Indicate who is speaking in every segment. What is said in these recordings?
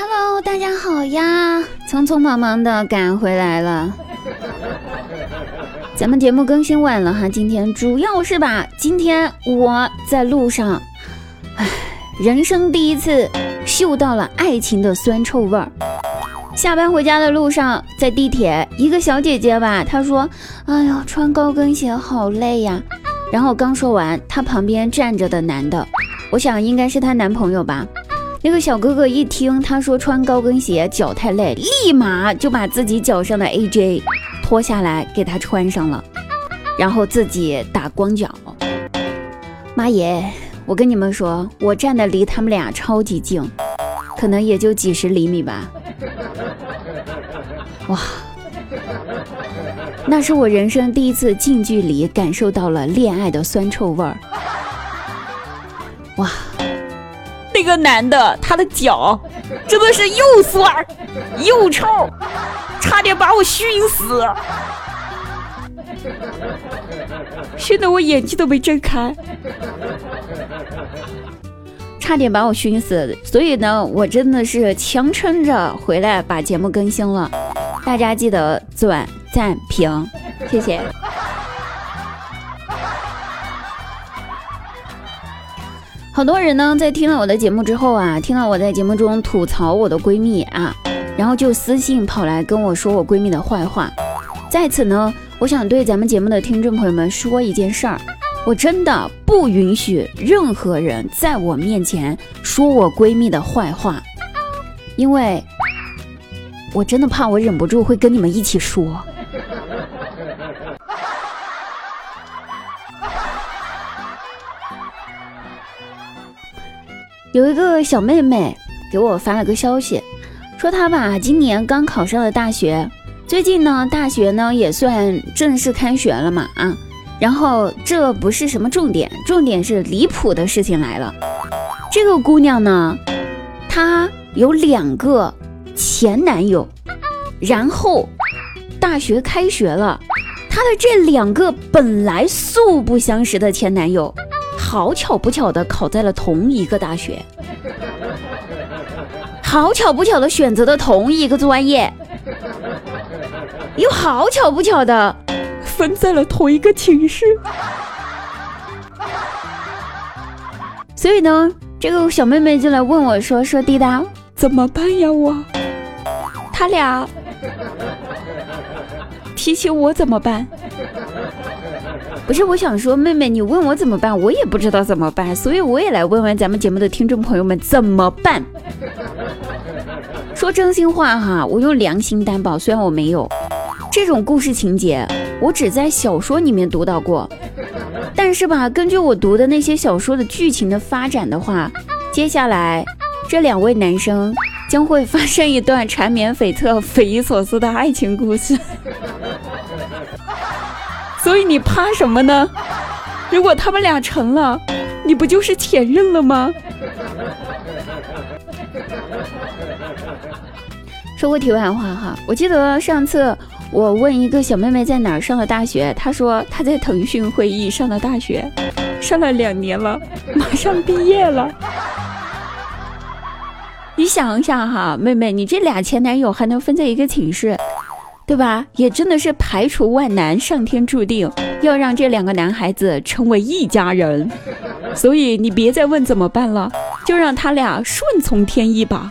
Speaker 1: Hello，大家好呀！匆匆忙忙的赶回来了。咱们节目更新晚了哈，今天主要是吧，今天我在路上，唉，人生第一次嗅到了爱情的酸臭味儿。下班回家的路上，在地铁，一个小姐姐吧，她说：“哎呦，穿高跟鞋好累呀。”然后刚说完，她旁边站着的男的，我想应该是她男朋友吧。那个小哥哥一听他说穿高跟鞋脚太累，立马就把自己脚上的 AJ 脱下来给他穿上了，然后自己打光脚。妈耶！我跟你们说，我站的离他们俩超级近，可能也就几十厘米吧。哇！那是我人生第一次近距离感受到了恋爱的酸臭味儿。哇，
Speaker 2: 个男的他的脚真的是又酸又臭，差点把我熏死。熏得我眼睛都没睁开，
Speaker 1: 差点把我熏死。所以呢，我真的是强撑着回来把节目更新了。大家记得转。赞评，谢谢。好多人呢，在听了我的节目之后啊，听了我在节目中吐槽我的闺蜜啊，然后就私信跑来跟我说我闺蜜的坏话。在此呢，我想对咱们节目的听众朋友们说一件事儿：我真的不允许任何人在我面前说我闺蜜的坏话，因为我真的怕我忍不住会跟你们一起说。有一个小妹妹给我发了个消息，说她吧今年刚考上了大学，最近呢大学呢也算正式开学了嘛啊，然后这不是什么重点，重点是离谱的事情来了。这个姑娘呢，她有两个前男友，然后大学开学了，她的这两个本来素不相识的前男友。好巧不巧的考在了同一个大学，好巧不巧的选择的同一个专业，又好巧不巧的
Speaker 2: 分在了同一个寝室。
Speaker 1: 所以呢，这个小妹妹就来问我说：“说滴答
Speaker 2: 怎么办呀？我他俩提起我怎么办？”
Speaker 1: 不是我想说，妹妹，你问我怎么办，我也不知道怎么办，所以我也来问问咱们节目的听众朋友们怎么办。说真心话哈，我用良心担保，虽然我没有这种故事情节，我只在小说里面读到过。但是吧，根据我读的那些小说的剧情的发展的话，接下来这两位男生将会发生一段缠绵悱恻、匪夷所思的爱情故事。
Speaker 2: 所以你怕什么呢？如果他们俩成了，你不就是前任了吗？
Speaker 1: 说过题外话哈，我记得上次我问一个小妹妹在哪儿上的大学，她说她在腾讯会议上的大学，上了两年了，马上毕业了。你想想哈，妹妹，你这俩前男友还能分在一个寝室？对吧？也真的是排除万难，上天注定要让这两个男孩子成为一家人，所以你别再问怎么办了，就让他俩顺从天意吧。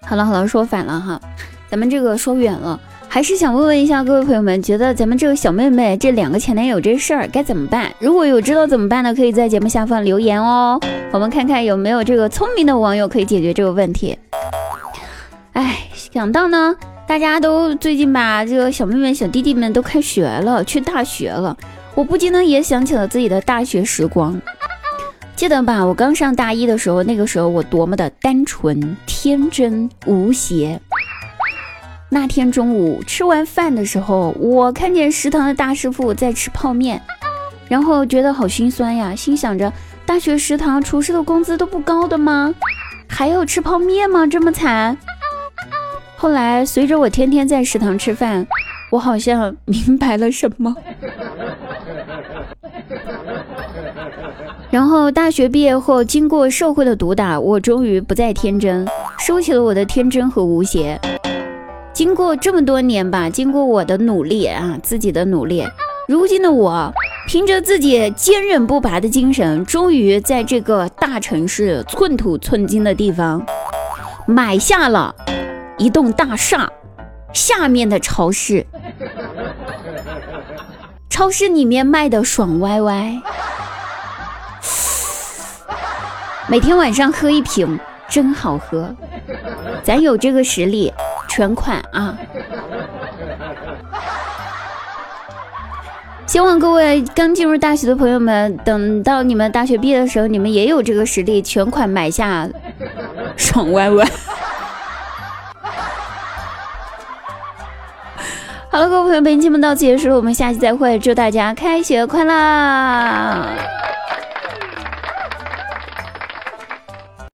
Speaker 1: 好了好了，说反了哈，咱们这个说远了。还是想问问一下各位朋友们，觉得咱们这个小妹妹这两个前男友这事儿该怎么办？如果有知道怎么办的，可以在节目下方留言哦，我们看看有没有这个聪明的网友可以解决这个问题。哎，想到呢，大家都最近吧，这个小妹妹、小弟弟们都开学了，去大学了，我不禁呢也想起了自己的大学时光。记得吧，我刚上大一的时候，那个时候我多么的单纯、天真、无邪。那天中午吃完饭的时候，我看见食堂的大师傅在吃泡面，然后觉得好心酸呀，心想着大学食堂厨师的工资都不高的吗？还要吃泡面吗？这么惨。后来随着我天天在食堂吃饭，我好像明白了什么。然后大学毕业后，经过社会的毒打，我终于不再天真，收起了我的天真和无邪。经过这么多年吧，经过我的努力啊，自己的努力，如今的我，凭着自己坚韧不拔的精神，终于在这个大城市寸土寸金的地方，买下了一栋大厦，下面的超市，超市里面卖的爽歪歪。每天晚上喝一瓶，真好喝。咱有这个实力，全款啊！希望各位刚进入大学的朋友们，等到你们大学毕业的时候，你们也有这个实力，全款买下爽歪歪。好了，各位朋友，本期节目到此结束，我们下期再会，祝大家开学快乐！